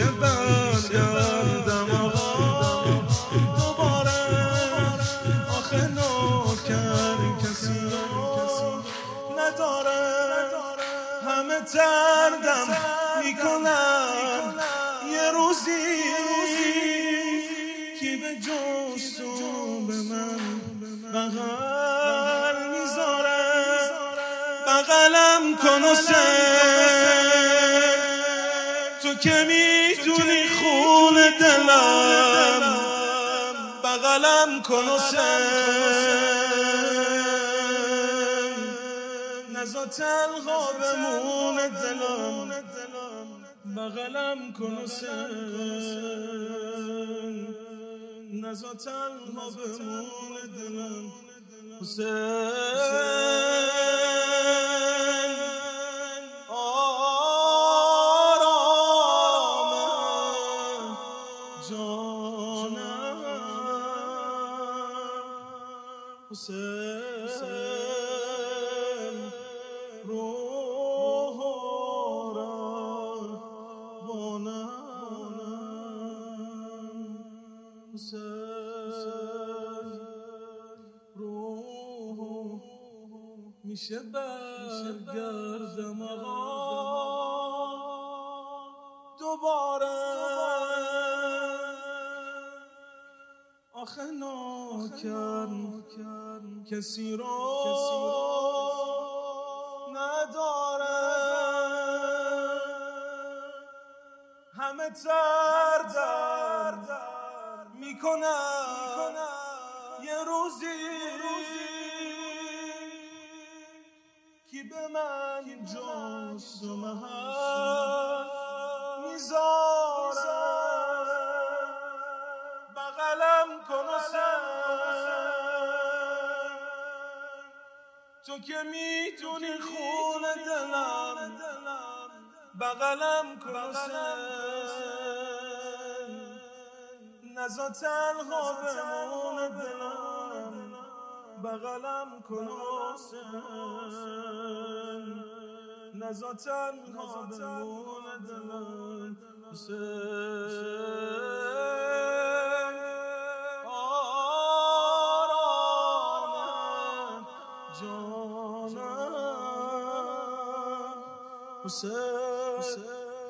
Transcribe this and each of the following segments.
میشه برگردم آقا. دوباره آخه نوکر کسی نداره. همه تردم می‌کنم یه روزی کی به جز به من بغل می‌ذاره. بغلم کن و تو که می‌دونی خون دلم بغلم کن و نزا تنها بمون دلم بغلم کن و نزا تنها بمون دلم حسین. روح روانم حسین روح میشه برگردم آقا. آخه ناکن کسی رو نداره. همه تردم می‌کنم یه روزی کی به من جز محل تو که می‌تونی خون دلم بغلم کن نزا تنها بمون دلم بغلم کن نزا تنها بمون دلم آرام حسین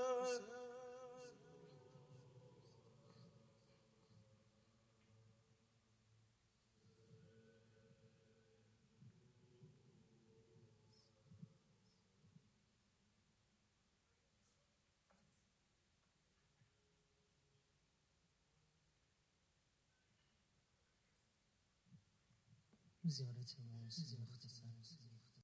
زیارت موسی مختصر